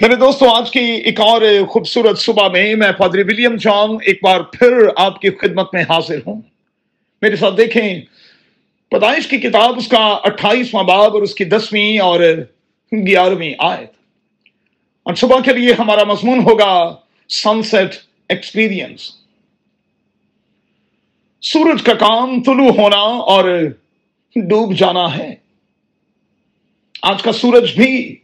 میرے دوستوں آج کی ایک اور خوبصورت صبح میں میں پادری ولیم جان ایک بار پھر آپ کی خدمت میں حاضر ہوں۔ میرے ساتھ دیکھیں، پیدائش کی کتاب اس کا اٹھائیسواں باب اور اس کی دسویں اور گیارہویں آیت۔ اور صبح کے لیے ہمارا مضمون ہوگا سن سیٹ ایکسپیرئنس سورج کا کام طلوع ہونا اور ڈوب جانا ہے۔ آج کا سورج بھی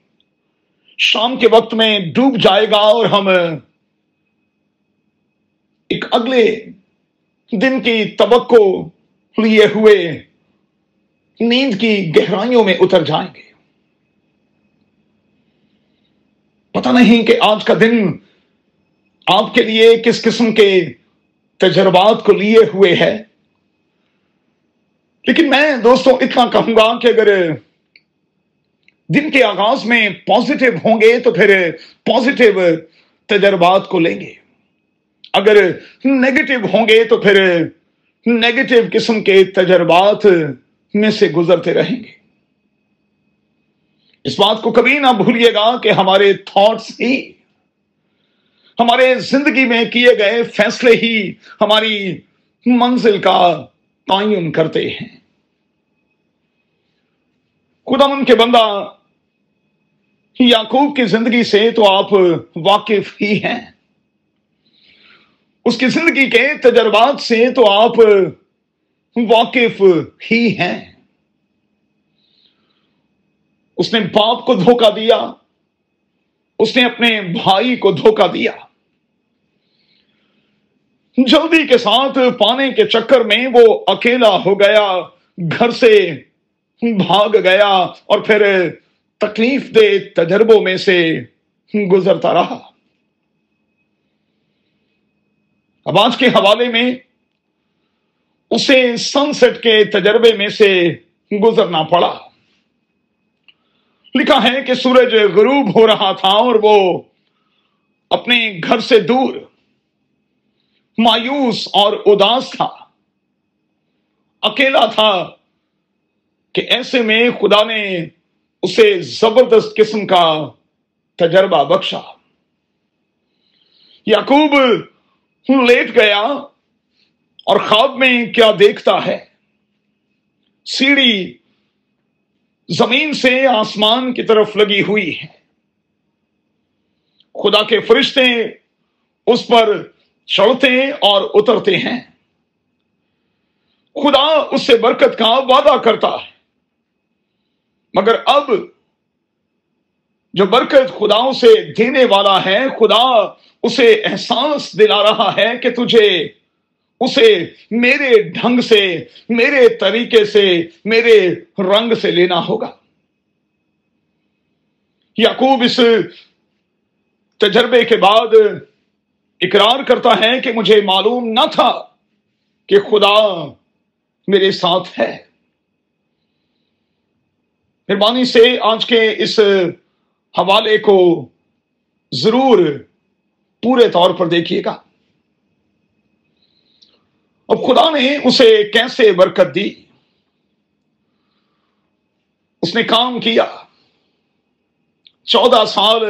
شام کے وقت میں ڈوب جائے گا اور ہم ایک اگلے دن کی توقع لیے ہوئے نیند کی گہرائیوں میں اتر جائیں گے۔ پتہ نہیں کہ آج کا دن آپ کے لیے کس قسم کے تجربات کو لیے ہوئے ہے۔ لیکن میں دوستوں اتنا کہوں گا کہ اگر دن کے آغاز میں پازیٹو ہوں گے تو پھر پازیٹو تجربات کو لیں گے۔ اگر نیگیٹو ہوں گے تو پھر نیگیٹو قسم کے تجربات میں سے گزرتے رہیں گے۔ اس بات کو کبھی نہ بھولیے گا کہ ہمارے تھاٹس ہی، ہمارے زندگی میں کیے گئے فیصلے ہی ہماری منزل کا تعین کرتے ہیں۔ خدا من کے بندہ یعقوب کی زندگی سے تو آپ واقف ہی ہیں۔ اس کی زندگی کے تجربات سے تو آپ واقف ہی ہیں۔ اس نے باپ کو دھوکہ دیا، اس نے اپنے بھائی کو دھوکہ دیا۔ جلدی کے ساتھ پانے کے چکر میں وہ اکیلا ہو گیا، گھر سے بھاگ گیا اور پھر تکلیف دے تجربوں میں سے گزرتا رہا۔ اب آج کے حوالے میں اسے سن سیٹ کے تجربے میں سے گزرنا پڑا۔ لکھا ہے کہ سورج غروب ہو رہا تھا اور وہ اپنے گھر سے دور، مایوس اور اداس تھا۔ اکیلا تھا کہ ایسے میں خدا نے اسے زبردست قسم کا تجربہ بخشا۔ یعقوب لیٹ گیا اور خواب میں کیا دیکھتا ہے۔ سیڑھی زمین سے آسمان کی طرف لگی ہوئی ہے۔ خدا کے فرشتے اس پر چڑھتے اور اترتے ہیں۔ خدا اس سے برکت کا وعدہ کرتا ہے۔ مگر اب جو برکت خداؤں سے دینے والا ہے، خدا اسے احساس دلا رہا ہے کہ تجھے اسے میرے ڈھنگ سے، میرے طریقے سے، میرے رنگ سے لینا ہوگا۔ یعقوب اس تجربے کے بعد اقرار کرتا ہے کہ مجھے معلوم نہ تھا کہ خدا میرے ساتھ ہے۔ مہربانی سے آج کے اس حوالے کو ضرور پورے طور پر دیکھیے گا۔ اب خدا نے اسے کیسے برکت دی؟ اس نے کام کیا۔ چودہ سال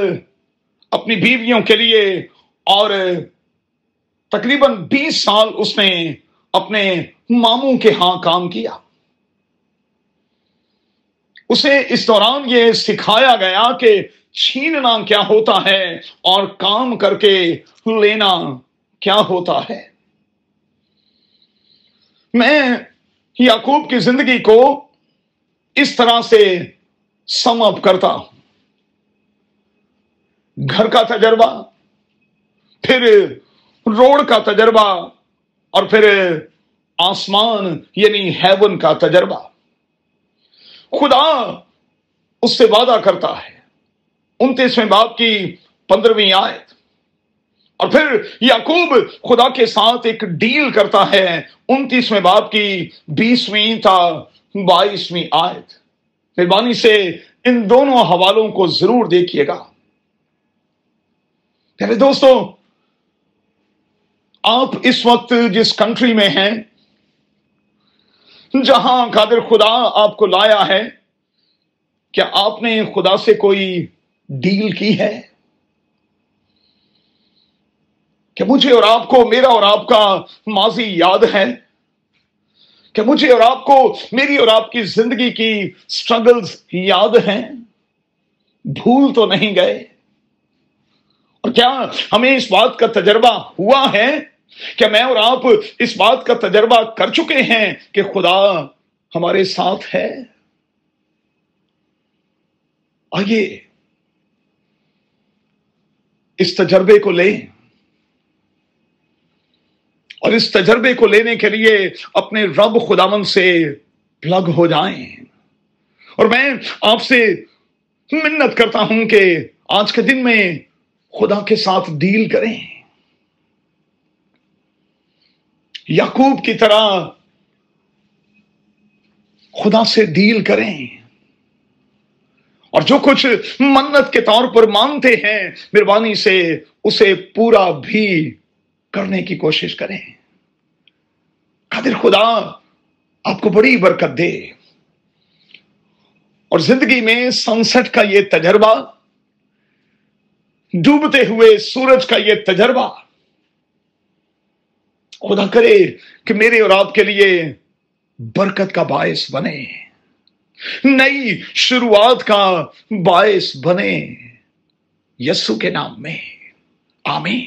اپنی بیویوں کے لیے اور تقریباً بیس سال اس نے اپنے ماموں کے ہاں کام کیا۔ اسے اس دوران یہ سکھایا گیا کہ چھیننا کیا ہوتا ہے اور کام کر کے لینا کیا ہوتا ہے۔ میں یعقوب کی زندگی کو اس طرح سے سم اپ کرتا ہوں۔ گھر کا تجربہ، پھر روڈ کا تجربہ اور پھر آسمان یعنی ہیون کا تجربہ۔ خدا اس سے وعدہ کرتا ہے۔ انتیسویں باپ کی پندرہویں آیت۔ اور پھر یعقوب خدا کے ساتھ ایک ڈیل کرتا ہے انتیسویں باپ کی بیسویں تا بائیسویں آیت۔ مہربانی سے ان دونوں حوالوں کو ضرور دیکھیے گا۔ پہلے دوستو، آپ اس وقت جس کنٹری میں ہیں جہاں قادر خدا آپ کو لایا ہے، کیا آپ نے خدا سے کوئی ڈیل کی ہے؟ کہ مجھے اور آپ کو، میرا اور آپ کا ماضی یاد ہے؟ کہ مجھے اور آپ کو میری اور آپ کی زندگی کی سٹرگلز یاد ہیں؟ بھول تو نہیں گئے؟ اور کیا ہمیں اس بات کا تجربہ ہوا ہے؟ کہ میں اور آپ اس بات کا تجربہ کر چکے ہیں کہ خدا ہمارے ساتھ ہے؟ آئیے اس تجربے کو لیں۔ اور اس تجربے کو لینے کے لیے اپنے رب خداون سے پلگ ہو جائیں۔ اور میں آپ سے منت کرتا ہوں کہ آج کے دن میں خدا کے ساتھ ڈیل کریں۔ یعقوب کی طرح خدا سے ڈیل کریں۔ اور جو کچھ منت کے طور پر مانتے ہیں، مہربانی سے اسے پورا بھی کرنے کی کوشش کریں۔ قادر خدا، آپ کو بڑی برکت دے۔ اور زندگی میں سنسٹ کا یہ تجربہ، ڈوبتے ہوئے سورج کا یہ تجربہ خدا کرے کہ میرے اور آپ کے لیے برکت کا باعث بنے۔ نئی شروعات کا باعث بنے۔ یسو کے نام میں۔ آمین۔